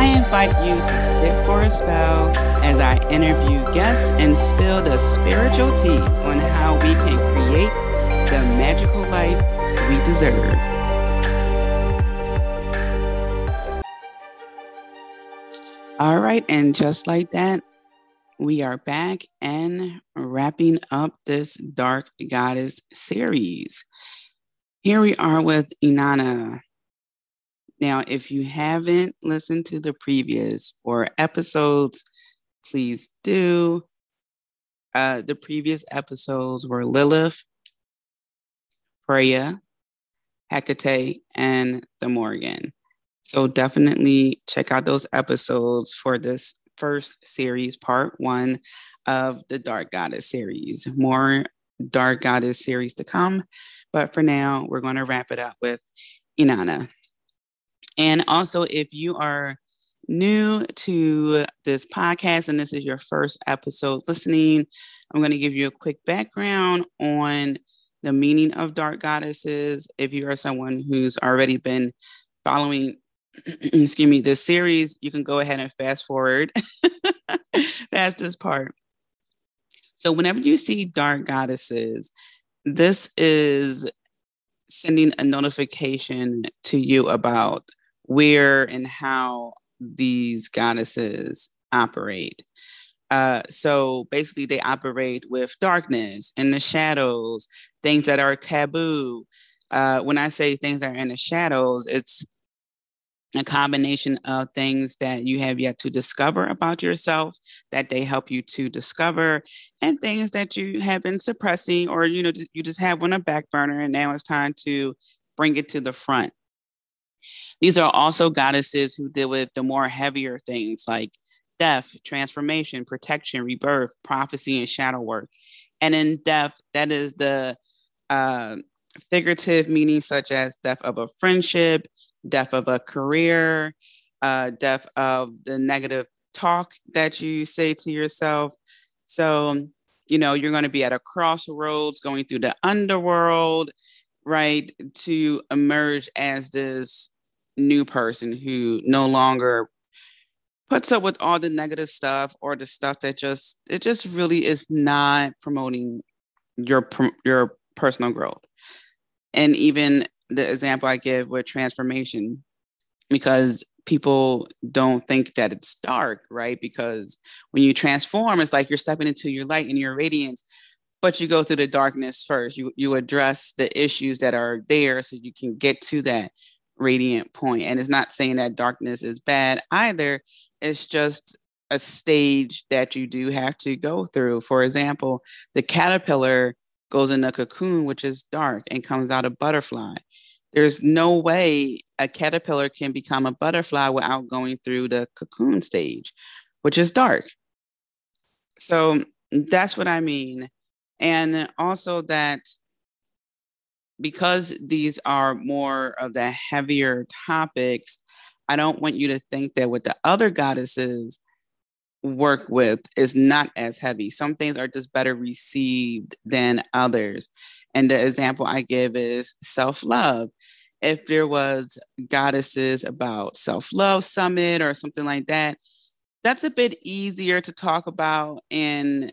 I invite you to sit for a spell as I interview guests and spill the spiritual tea on how we can create the magical life we deserve. All right, and just like that, we are back and wrapping up this Dark Goddess series. Here we are with Inanna. Now, if you haven't listened to the previous four episodes, please do. Uh, the previous episodes were Lilith, Freya, Hecate, and the Morrigan. So definitely check out those episodes for this first series, part one of the Dark Goddess series. More Dark Goddess series to come. But for now, we're going to wrap it up with Inanna. And also, if you are new to this podcast and this is your first episode listening, I'm going to give you a quick background on the meaning of dark goddesses. If you are someone who's already been following, excuse me, this series, you can go ahead and fast forward past this part. So, whenever you see dark goddesses, this is sending a notification to you about where and how these goddesses operate. Uh, so basically, they operate with darkness and the shadows, things that are taboo. Uh, when I say things that are in the shadows, it's a combination of things that you have yet to discover about yourself that they help you to discover and things that you have been suppressing or you know you just have on a back burner and now it's time to bring it to the front these are also goddesses who deal with the more heavier things like death, transformation, protection, rebirth, prophecy, and shadow work. And in death, that is the uh, figurative meaning, such as death of a friendship, death of a career, uh, death of the negative talk that you say to yourself. So, you know, you're going to be at a crossroads going through the underworld, right? To emerge as this new person who no longer puts up with all the negative stuff or the stuff that just it just really is not promoting your your personal growth. And even the example i give with transformation because people don't think that it's dark right? Because when you transform it's like you're stepping into your light and your radiance but you go through the darkness first. You you address the issues that are there so you can get to that radiant point. And it's not saying that darkness is bad either. It's just a stage that you do have to go through. For example, the caterpillar goes in the cocoon, which is dark, and comes out a butterfly. There's no way a caterpillar can become a butterfly without going through the cocoon stage, which is dark. So that's what I mean. And also that because these are more of the heavier topics, I don't want you to think that what the other goddesses work with is not as heavy. Some things are just better received than others. And the example I give is self love. If there was goddesses about self love summit or something like that, that's a bit easier to talk about and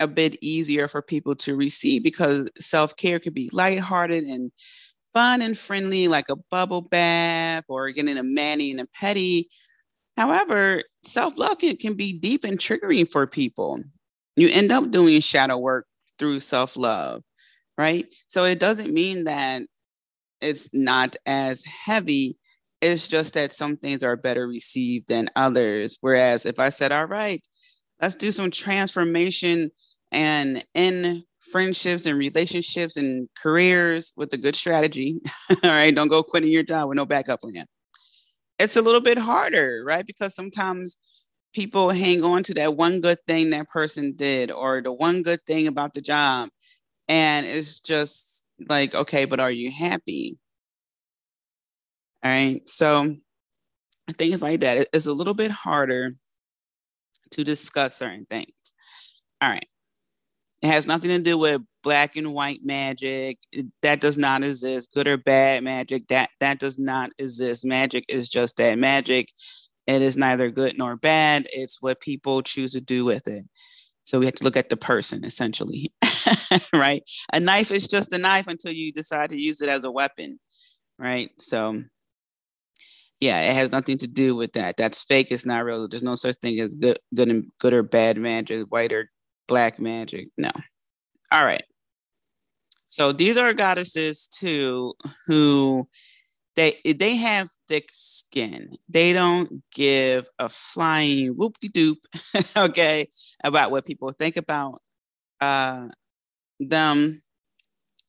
a bit easier for people to receive because self care could be lighthearted and fun and friendly, like a bubble bath or getting a mani and a pedi. However, self love can, can be deep and triggering for people. You end up doing shadow work through self love, right? So it doesn't mean that it's not as heavy. It's just that some things are better received than others. Whereas if I said, all right, let's do some transformation and in friendships and relationships and careers with a good strategy, all right, don't go quitting your job with no backup plan. It's a little bit harder, right? Because sometimes people hang on to that one good thing that person did or the one good thing about the job. And it's just like, okay, but are you happy? All right. So things like that. It's a little bit harder to discuss certain things. All right. It has nothing to do with black and white magic. That does not exist. Good or bad magic. That that does not exist. Magic is just that magic. It is neither good nor bad. It's what people choose to do with it. So we have to look at the person essentially, right? A knife is just a knife until you decide to use it as a weapon, right? So yeah, it has nothing to do with that. That's fake. It's not real. There's no such thing as good, good and good or bad magic, white or black magic. No. All right. So these are goddesses too who they they have thick skin. They don't give a flying whoop de doop, okay, about what people think about uh, them,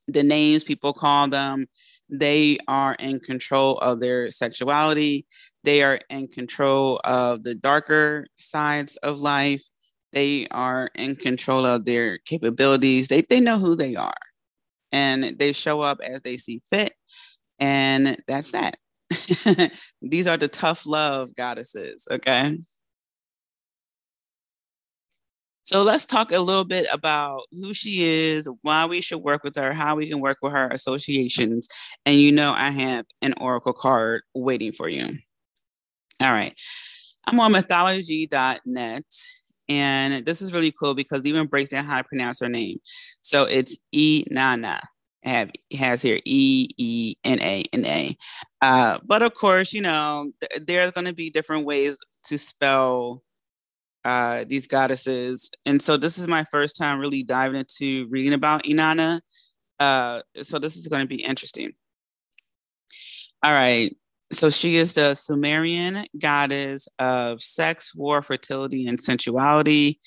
the names people call them. They are in control of their sexuality. They are in control of the darker sides of life. They are in control of their capabilities. They, they know who they are and they show up as they see fit. And that's that. These are the tough love goddesses, okay? So let's talk a little bit about who she is, why we should work with her, how we can work with her associations. And you know, I have an oracle card waiting for you. All right. I'm on mythology.net. And this is really cool because even breaks down how to pronounce her name. So it's E Nana. Have has here E E N A N A. Uh, but of course, you know, th- there's going to be different ways to spell uh, these goddesses. And so this is my first time really diving into reading about Inanna. Uh, so this is going to be interesting. All right. So she is the Sumerian goddess of sex, war, fertility, and sensuality.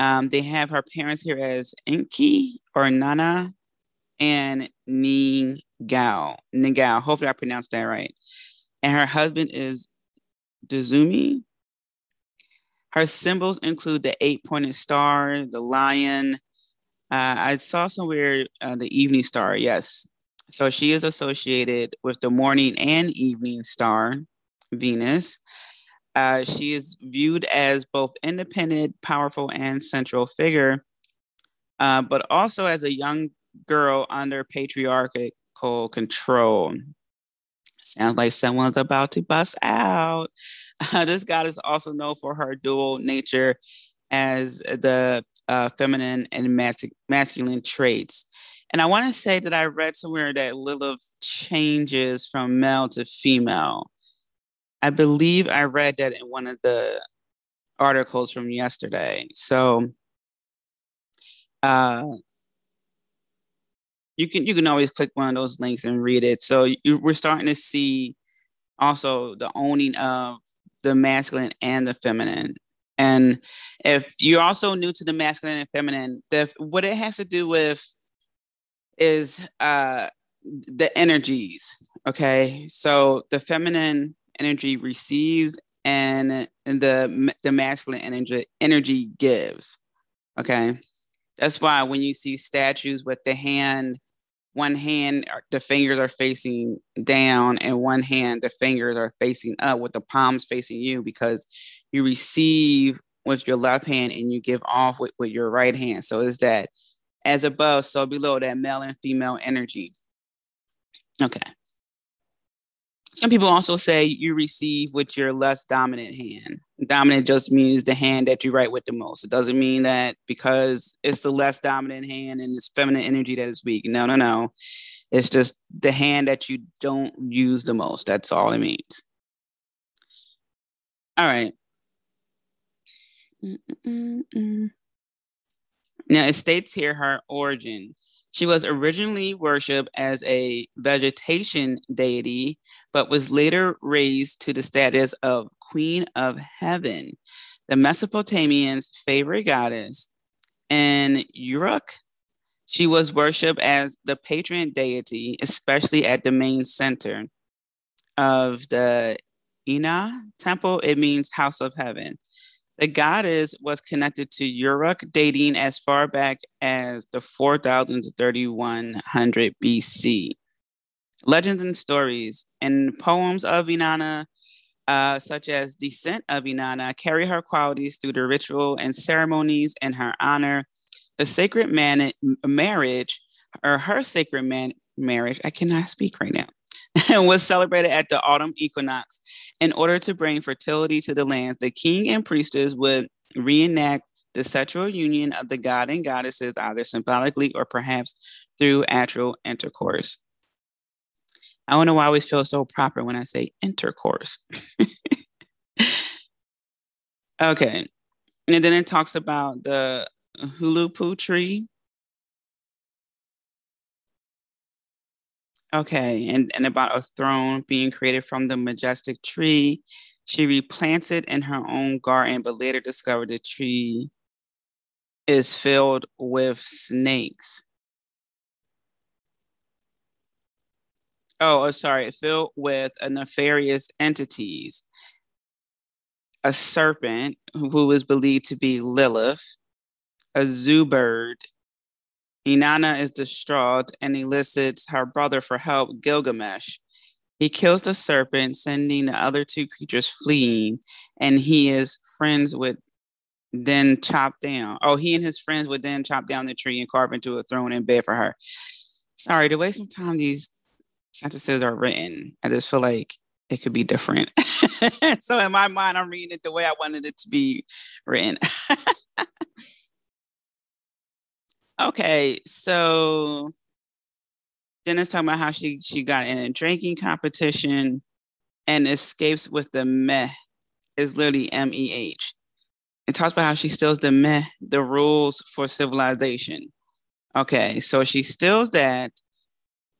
Um, they have her parents here as Enki or Nanna and Ningao. Ningao. Hopefully I pronounced that right. And her husband is Duzumi. Her symbols include the eight pointed star, the lion. Uh, I saw somewhere uh, the evening star, yes. So she is associated with the morning and evening star, Venus. Uh, she is viewed as both independent, powerful, and central figure, uh, but also as a young girl under patriarchal control. Sounds like someone's about to bust out. This god is also known for her dual nature as the uh, feminine and mas- masculine traits. And I want to say that I read somewhere that Lilith changes from male to female. I believe I read that in one of the articles from yesterday. So uh, you can you can always click one of those links and read it. So you, we're starting to see also the owning of the masculine and the feminine. And if you're also new to the masculine and feminine, the, what it has to do with is uh, the energies. Okay, so the feminine energy receives, and the the masculine energy energy gives. Okay, that's why when you see statues with the hand, one hand, the fingers are facing down, and one hand, the fingers are facing up, with the palms facing you, because you receive with your left hand and you give off with, with your right hand. So is that as above, so below that male and female energy. Okay. Some people also say you receive with your less dominant hand. Dominant just means the hand that you write with the most. It doesn't mean that because it's the less dominant hand and it's feminine energy that is weak. No, no, no. It's just the hand that you don't use the most. That's all it means. All right. Mm-mm-mm. Now, it states here her origin. She was originally worshipped as a vegetation deity, but was later raised to the status of Queen of Heaven, the Mesopotamians' favorite goddess. In Uruk, she was worshipped as the patron deity, especially at the main center of the Eanna temple. It means house of heaven. The goddess was connected to Uruk dating as far back as the 4000 to 3100 BC. Legends and stories and poems of Inanna, uh, such as Descent of Inanna, carry her qualities through the ritual and ceremonies in her honor. The sacred man- marriage, or her sacred man- marriage, I cannot speak right now, was celebrated at the autumn equinox. In order to bring fertility to the lands, the king and priestess would reenact the sexual union of the god and goddesses, either symbolically or perhaps through actual intercourse. I don't know why I always feel so proper when I say intercourse. okay. And then it talks about the huluppu tree, Okay, and, and about a throne being created from the majestic tree. She replants it in her own garden, but later discovered the tree is filled with snakes. Oh, oh sorry, filled with nefarious entities. A serpent who is believed to be Lilith, Anzu bird Inanna is distraught and elicits her brother for help, Gilgamesh. He kills the serpent, sending the other two creatures fleeing, and he is friends with then chop down. Oh, he and his friends would then chop down the tree and carve into a throne and bed for her. Sorry, the way sometimes these sentences are written, I just feel like it could be different. so in my mind, I'm reading it the way I wanted it to be written. Okay, so Dennis talking about how she she got in a drinking competition and escapes with the meh is literally M E H. It talks about how she steals the meh, the rules for civilization. Okay, so she steals that,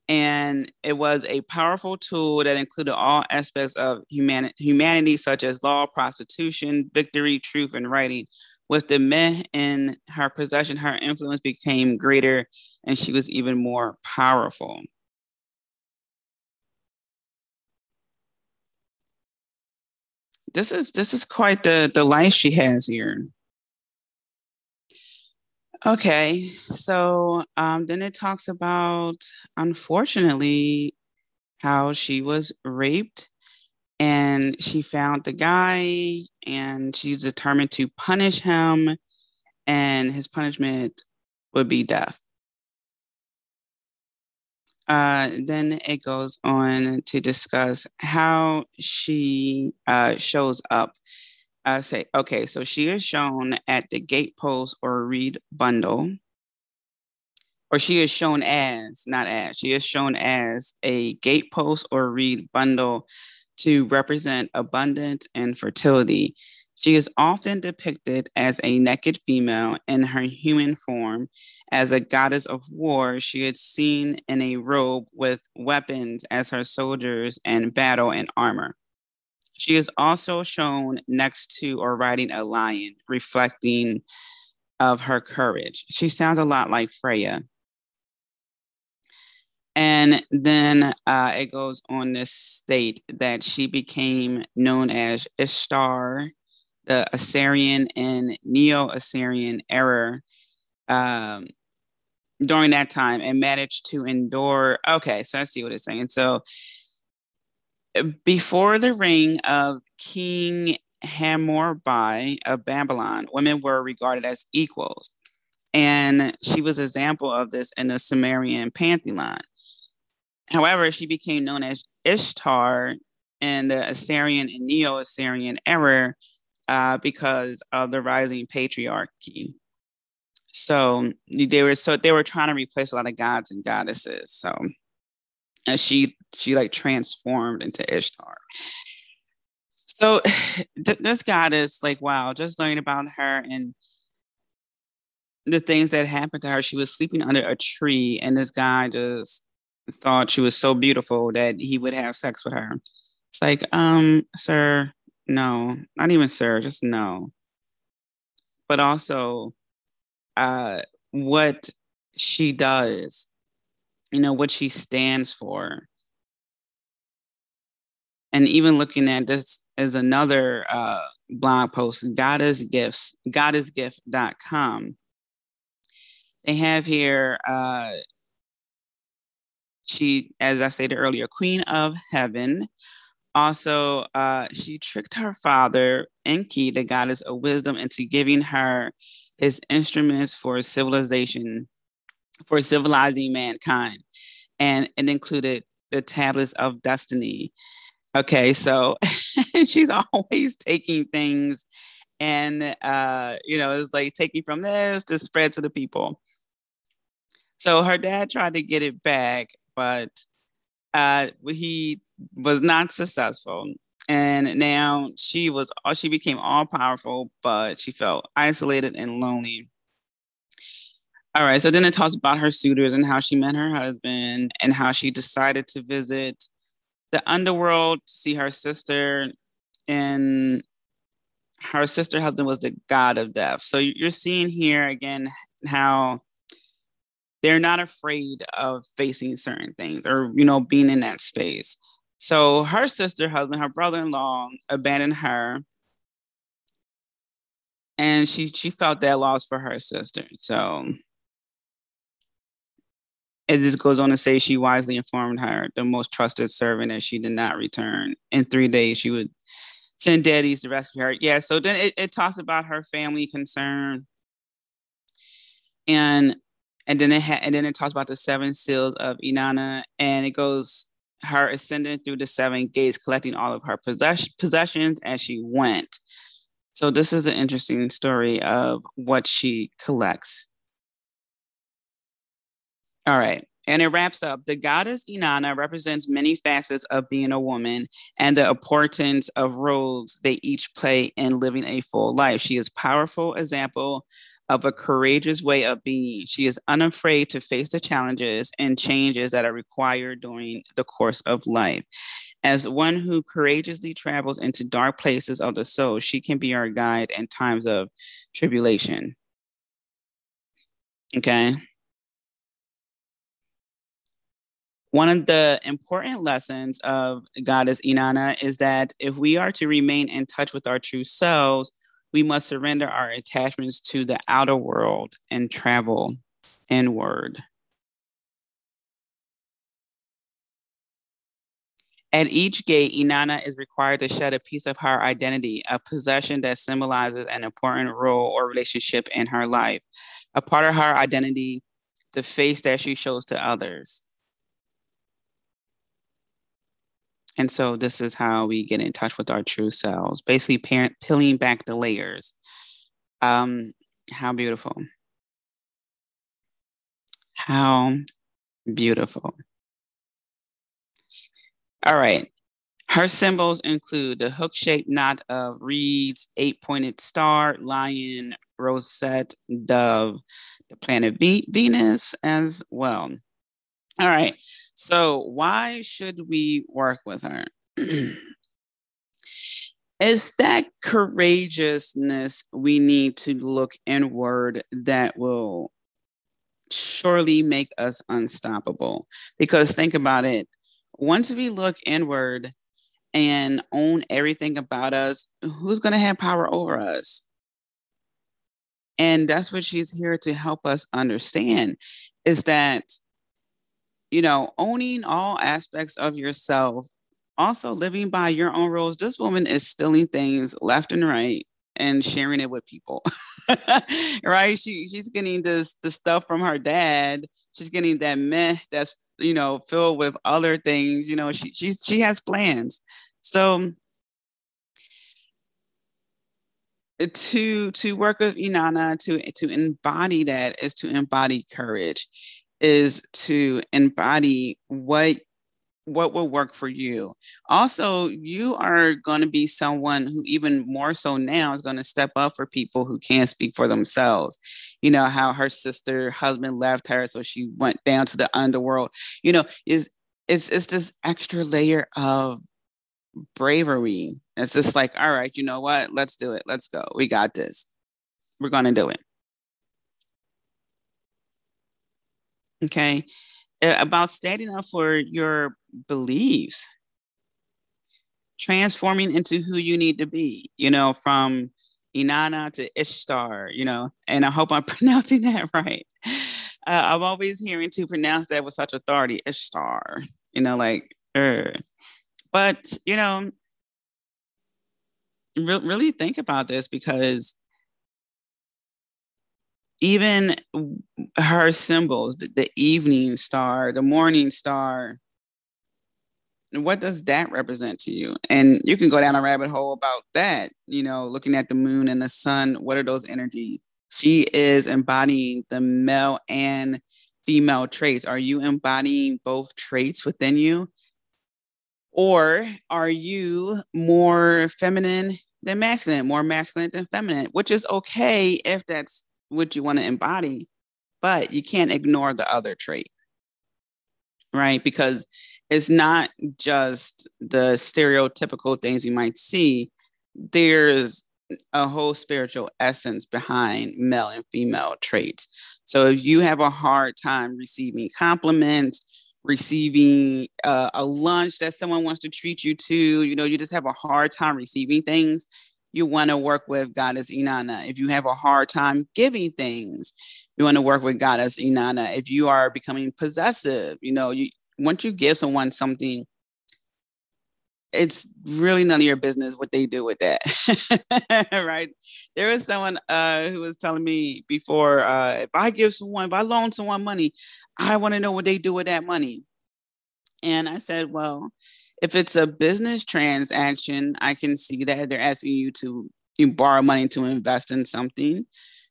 and it was a powerful tool that included all aspects of humanity, humanity such as law, prostitution, victory, truth, and writing, with the men in her possession, her influence became greater and she was even more powerful. This is this is quite the, the life she has here. Okay, so um, then it talks about, unfortunately, how she was raped and she found the guy and she's determined to punish him and his punishment would be death. Uh, then it goes on to discuss how she uh, shows up. Uh, say okay so she is shown at the gatepost or reed bundle or she is shown as not as she is shown as a gatepost or reed bundle to represent abundance and fertility. She is often depicted as a naked female in her human form. As a goddess of war, she is seen in a robe with weapons as her soldiers and battle in armor. She is also shown next to or riding a lion, reflecting of her courage. She sounds a lot like Freya. And then uh, it goes on to state that she became known as Ishtar, the Assyrian and Neo Assyrian era um, during that time and managed to endure. Okay, so I see what it's saying. So before the reign of King Hammurabi of Babylon, women were regarded as equals. And she was an example of this in the Sumerian pantheon. However, she became known as Ishtar in the Assyrian and Neo Assyrian era uh, because of the rising patriarchy. So they were so they were trying to replace a lot of gods and goddesses. So and she she like transformed into Ishtar. So th- this goddess, like wow, just learning about her and the things that happened to her. She was sleeping under a tree, and this guy just thought she was so beautiful that he would have sex with her. It's like, um, sir, no, not even sir, just no. But also, uh, what she does, you know, what she stands for. And even looking at this is another uh, blog post, Goddess Gifts, goddessgift.com. They have here, uh, she, as I stated earlier, Queen of Heaven. Also, uh, she tricked her father, Enki, the goddess of wisdom, into giving her his instruments for civilization, for civilizing mankind. And it included the tablets of destiny. Okay, so she's always taking things and uh, you know, it's like taking from this to spread to the people. So her dad tried to get it back, but uh, he was not successful. And now she was, she became all powerful, but she felt isolated and lonely. All right, so then it talks about her suitors and how she met her husband and how she decided to visit the underworld to see her sister. And her sister husband was the god of death. So you're seeing here again how they're not afraid of facing certain things or you know being in that space. So her sister husband her brother-in-law abandoned her. And she she felt that loss for her sister. So it just goes on to say she wisely informed her the most trusted servant that she did not return. In three days she would send daddies to rescue her. Yeah so then it, it talks about her family concern. And and then it ha- and then it talks about the seven seals of Inanna, and it goes her ascending through the seven gates, collecting all of her possess- possessions as she went. So this is an interesting story of what she collects. All right. And it wraps up the goddess Inanna represents many facets of being a woman and the importance of roles they each play in living a full life. She is powerful example of a courageous way of being. She is unafraid to face the challenges and changes that are required during the course of life. As one who courageously travels into dark places of the soul, she can be our guide in times of tribulation. Okay. One of the important lessons of Goddess Inanna is that if we are to remain in touch with our true selves, we must surrender our attachments to the outer world and travel inward. At each gate, Inanna is required to shed a piece of her identity, a possession that symbolizes an important role or relationship in her life, a part of her identity, the face that she shows to others. And so this is how we get in touch with our true selves, basically parent, peeling back the layers. Um, how beautiful. How beautiful. All right. Her symbols include the hook shaped knot of reeds, eight pointed star, lion, rosette, dove, the planet Venus as well. All right. So, why should we work with her? it's that courageousness we need to look inward that will surely make us unstoppable. Because think about it once we look inward and own everything about us, who's going to have power over us? And that's what she's here to help us understand is that you know, owning all aspects of yourself, also living by your own rules. This woman is stealing things left and right and sharing it with people. right? She she's getting this the stuff from her dad. She's getting that meh that's you know filled with other things. You know, she she's she has plans. So to to work with Inanna to to embody that is to embody courage is to embody what what will work for you. Also, you are going to be someone who, even more so now, is going to step up for people who can't speak for themselves. You know, how her sister husband left her, so she went down to the underworld. You know, is it's it's this extra layer of bravery. It's just like, all right, you know what? Let's do it. Let's go. We got this. We're going to do it. Okay about standing up for your beliefs transforming into who you need to be, you know, from Inanna to Ishtar, you know, and I hope I'm pronouncing that right. Uh, I'm always hearing to pronounce that with such authority, Ishtar, you know, like, er. but, you know, re- really think about this because even her symbols, the, the evening star, the morning star, what does that represent to you? And you can go down a rabbit hole about that, you know, looking at the moon and the sun. What are those energies? She is embodying the male and female traits. Are you embodying both traits within you? Or are you more feminine than masculine, more masculine than feminine, which is okay if that's what you want to embody, but you can't ignore the other trait, right? Because it's not just the stereotypical things you might see. There's a whole spiritual essence behind male and female traits. So if you have a hard time receiving compliments, receiving uh, a lunch that someone wants to treat you to, you know, you just have a hard time receiving things, you want to work with Goddess Inanna. If you have a hard time giving things, you want to work with Goddess Inanna. If you are becoming possessive, you know, you once you give someone something, it's really none of your business what they do with that. right. There was someone uh, who was telling me before uh, if I give someone, if I loan someone money, I want to know what they do with that money. And I said, well, if it's a business transaction, I can see that they're asking you to you borrow money to invest in something,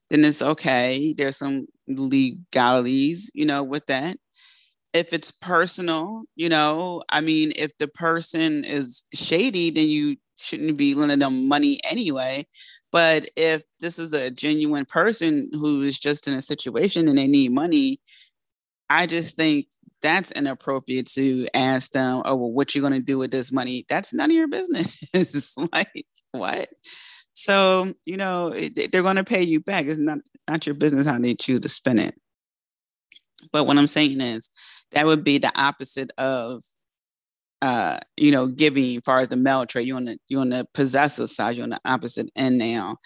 then it's okay. There's some legalities, you know, with that. If it's personal, you know, I mean, if the person is shady, then you shouldn't be lending them money anyway. But if this is a genuine person who is just in a situation and they need money, I just think that's inappropriate to ask them, oh, well, what you going to do with this money? That's none of your business. like, what? So, you know, they're going to pay you back. It's not, not your business how they choose to spend it. But what I'm saying is that would be the opposite of, uh, you know, giving as far as the male trait. You're on the, you're on the possessive side. You're on the opposite end now.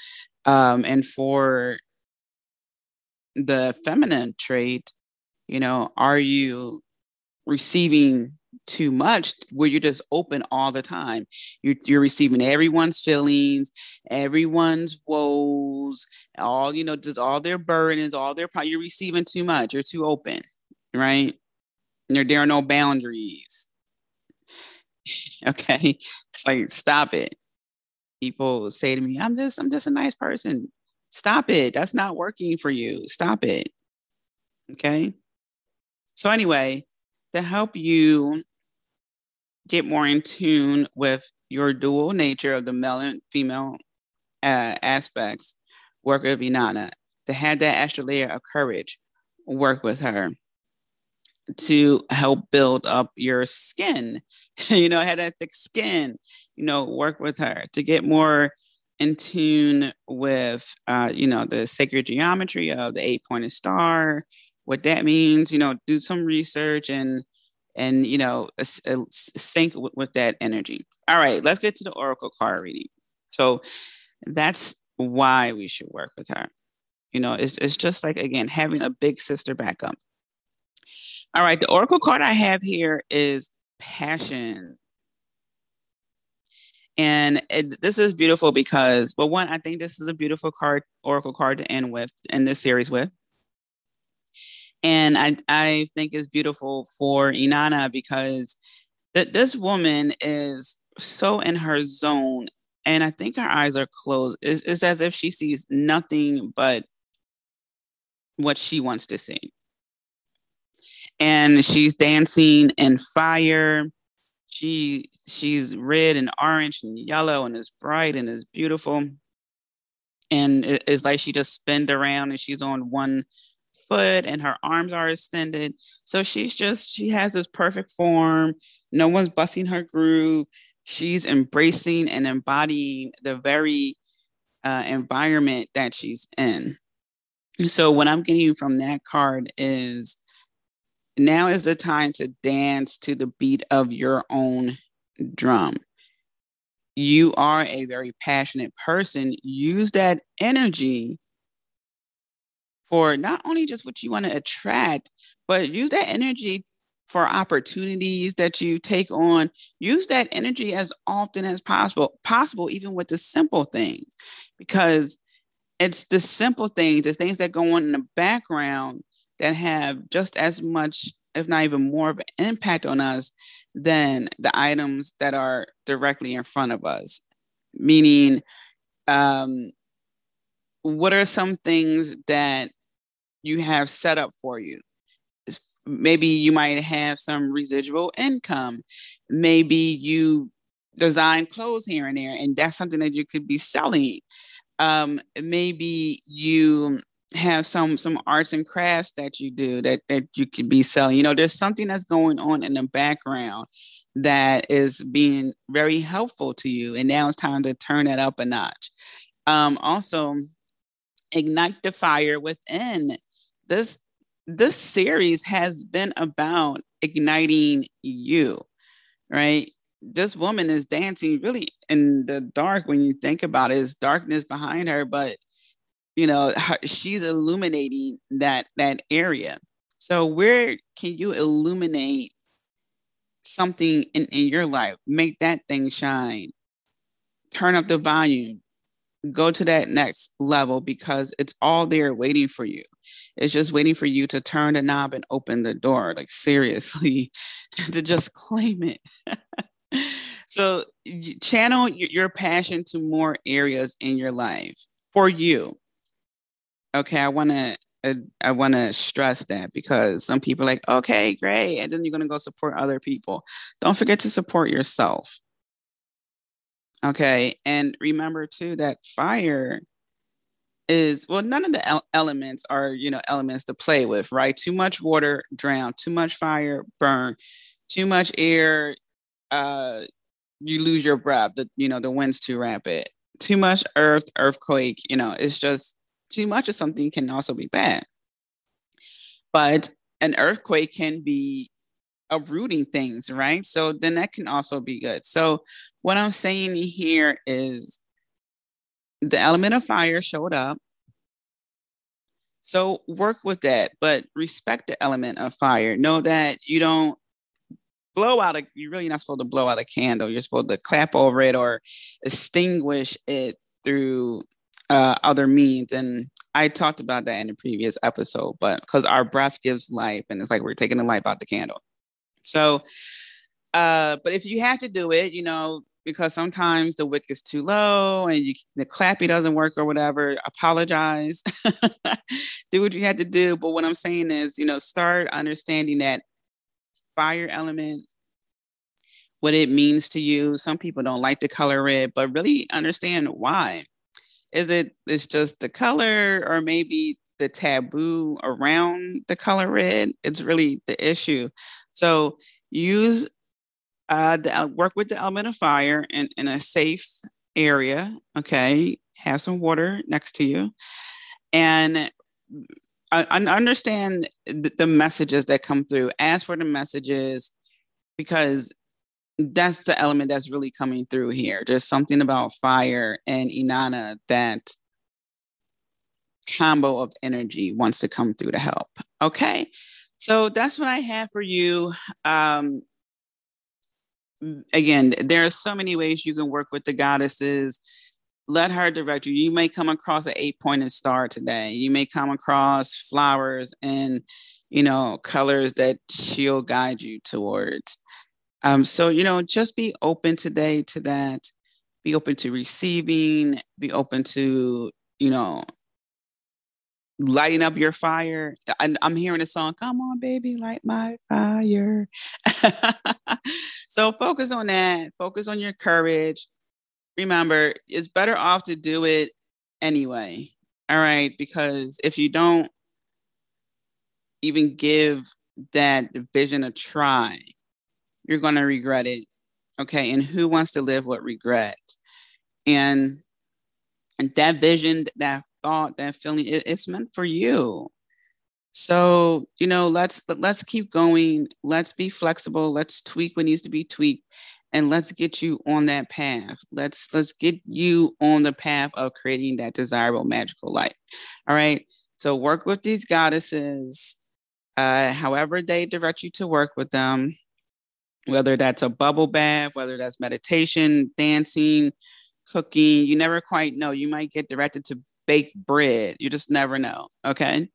Um, and for the feminine trait, you know, are you receiving too much where you're just open all the time. You're, you're receiving everyone's feelings, everyone's woes, all, you know, just all their burdens, all their, you're receiving too much. You're too open, right? There, there are no boundaries. okay. It's like, stop it. People say to me, I'm just, I'm just a nice person. Stop it. That's not working for you. Stop it. Okay. So anyway, to help you get more in tune with your dual nature of the male and female uh, aspects, work with Inanna. To have that extra layer of courage, work with her. To help build up your skin, you know, have that thick skin, you know, work with her. To get more in tune with, uh, you know, the sacred geometry of the eight pointed star, what that means, you know, do some research and and you know sync with, with that energy. All right, let's get to the oracle card reading. So that's why we should work with her. You know, it's it's just like again having a big sister backup. All right, the oracle card I have here is passion. And it, this is beautiful because, well, one, I think this is a beautiful card, oracle card to end with in this series with. And I, I think it's beautiful for Inanna because th- this woman is so in her zone. And I think her eyes are closed. It's, it's as if she sees nothing but what she wants to see. And she's dancing in fire. She she's red and orange and yellow and it's bright and it's beautiful. And it's like she just spinned around and she's on one foot and her arms are extended. So she's just, she has this perfect form. No one's busting her groove. She's embracing and embodying the very uh, environment that she's in. So, what I'm getting from that card is now is the time to dance to the beat of your own drum. you are a very passionate person, use that energy for not only just what you want to attract, but use that energy for opportunities that you take on. Use that energy as often as possible possible even with the simple things because it's the simple things the things that go on in the background that have just as much if not even more of an impact on us than the items that are directly in front of us. Meaning um, what are some things that you have set up for you. Maybe you might have some residual income. Maybe you design clothes here and there and that's something that you could be selling. Um, maybe you have some some arts and crafts that you do that that you could be selling. You know there's something that's going on in the background that is being very helpful to you and now it's time to turn it up a notch. Um, also ignite the fire within this this series has been about igniting you, right? This woman is dancing really in the dark when you think about it. It's darkness behind her, but you know her, she's illuminating that that area. So where can you illuminate something in, in your life? Make that thing shine. Turn up the volume. Go to that next level because it's all there waiting for you. It's just waiting for you to turn the knob and open the door. Like seriously, to just claim it. so channel your passion to more areas in your life for you. Okay, I want to uh, I want to stress that because some people are like, okay, great. And then you're going to go support other people. Don't forget to support yourself. Okay. And remember too that fire is well none of the elements are you know elements to play with right too much water drown too much fire burn too much air uh you lose your breath the you know the wind's too rapid too much earth earthquake you know it's just too much of something can also be bad but an earthquake can be uprooting things right so then that can also be good so what i'm saying here is the element of fire showed up. So work with that, but respect the element of fire. Know that you don't blow out a, you're really not supposed to blow out a candle. You're supposed to clap over it or extinguish it through uh, other means. And I talked about that in the previous episode, but because our breath gives life and it's like we're taking the life out the candle. So, uh, but if you have to do it, you know, because sometimes the wick is too low and you, the clappy doesn't work or whatever, apologize. do what you had to do. But what I'm saying is, you know, start understanding that fire element, what it means to you. Some people don't like the color red, but really understand why. Is it it's just the color or maybe the taboo around the color red? It's really the issue. So use uh, the, uh, work with the element of fire in, in a safe area. Okay. Have some water next to you. And I, understand the, the messages that come through. Ask for the messages because that's the element that's really coming through here. There's something about fire and Inanna that combo of energy wants to come through to help. Okay. So that's what I have for you. Um, again, there are so many ways you can work with the goddesses. Let her direct you. You may come across an eight pointed star today. You may come across flowers and, you know, colors that she'll guide you towards. Um, so, you know, just be open today to that. Be open to receiving, be open to, you know, lighting up your fire. I, am hearing a song, Come on, baby, light my fire. so focus on that. Focus on your courage. Remember, it's better off to do it anyway. All right. Because if you don't even give that vision a try, you're going to regret it. Okay. And who wants to live with regret? And and that vision, that thought, that feeling, it, it's meant for you. So, you know, let's let's keep going. Let's be flexible. Let's tweak what needs to be tweaked. and let's get you on that path. Let's let's get you on the path of creating that desirable magical life. All right. So work with these goddesses, uh, however they direct you to work with them, whether that's a bubble bath, whether that's meditation, dancing, cooking. You never quite know. You might get directed to bake bread. You just never know. Okay.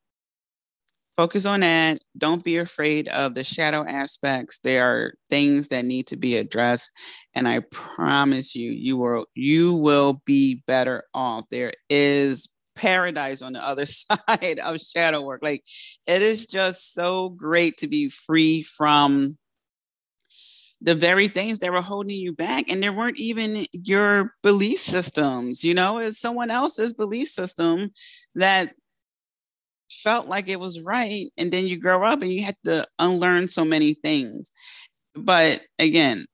Focus on that. Don't be afraid of the shadow aspects. There are things that need to be addressed. And I promise you, you will you will be better off. There is paradise on the other side of shadow work. Like it is just so great to be free from the very things that were holding you back and there weren't even your belief systems you know it's someone else's belief system that felt like it was right and then you grow up and you had to unlearn so many things. But again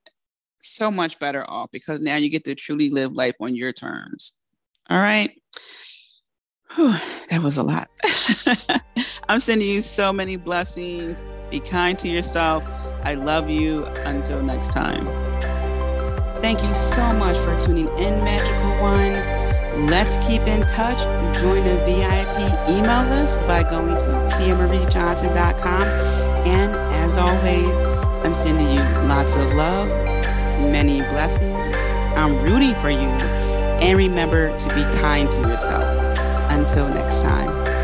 so much better off because now you get to truly live life on your terms. All right Whew, that was a lot i'm sending you so many blessings be kind to yourself I love you. Until next time. Thank you so much for tuning in, Magical One. Let's keep in touch. Join the VIP email list by going to tiamariejohnson.com. And as always, I'm sending you lots of love, many blessings. I'm rooting for you. And remember to be kind to yourself. Until next time.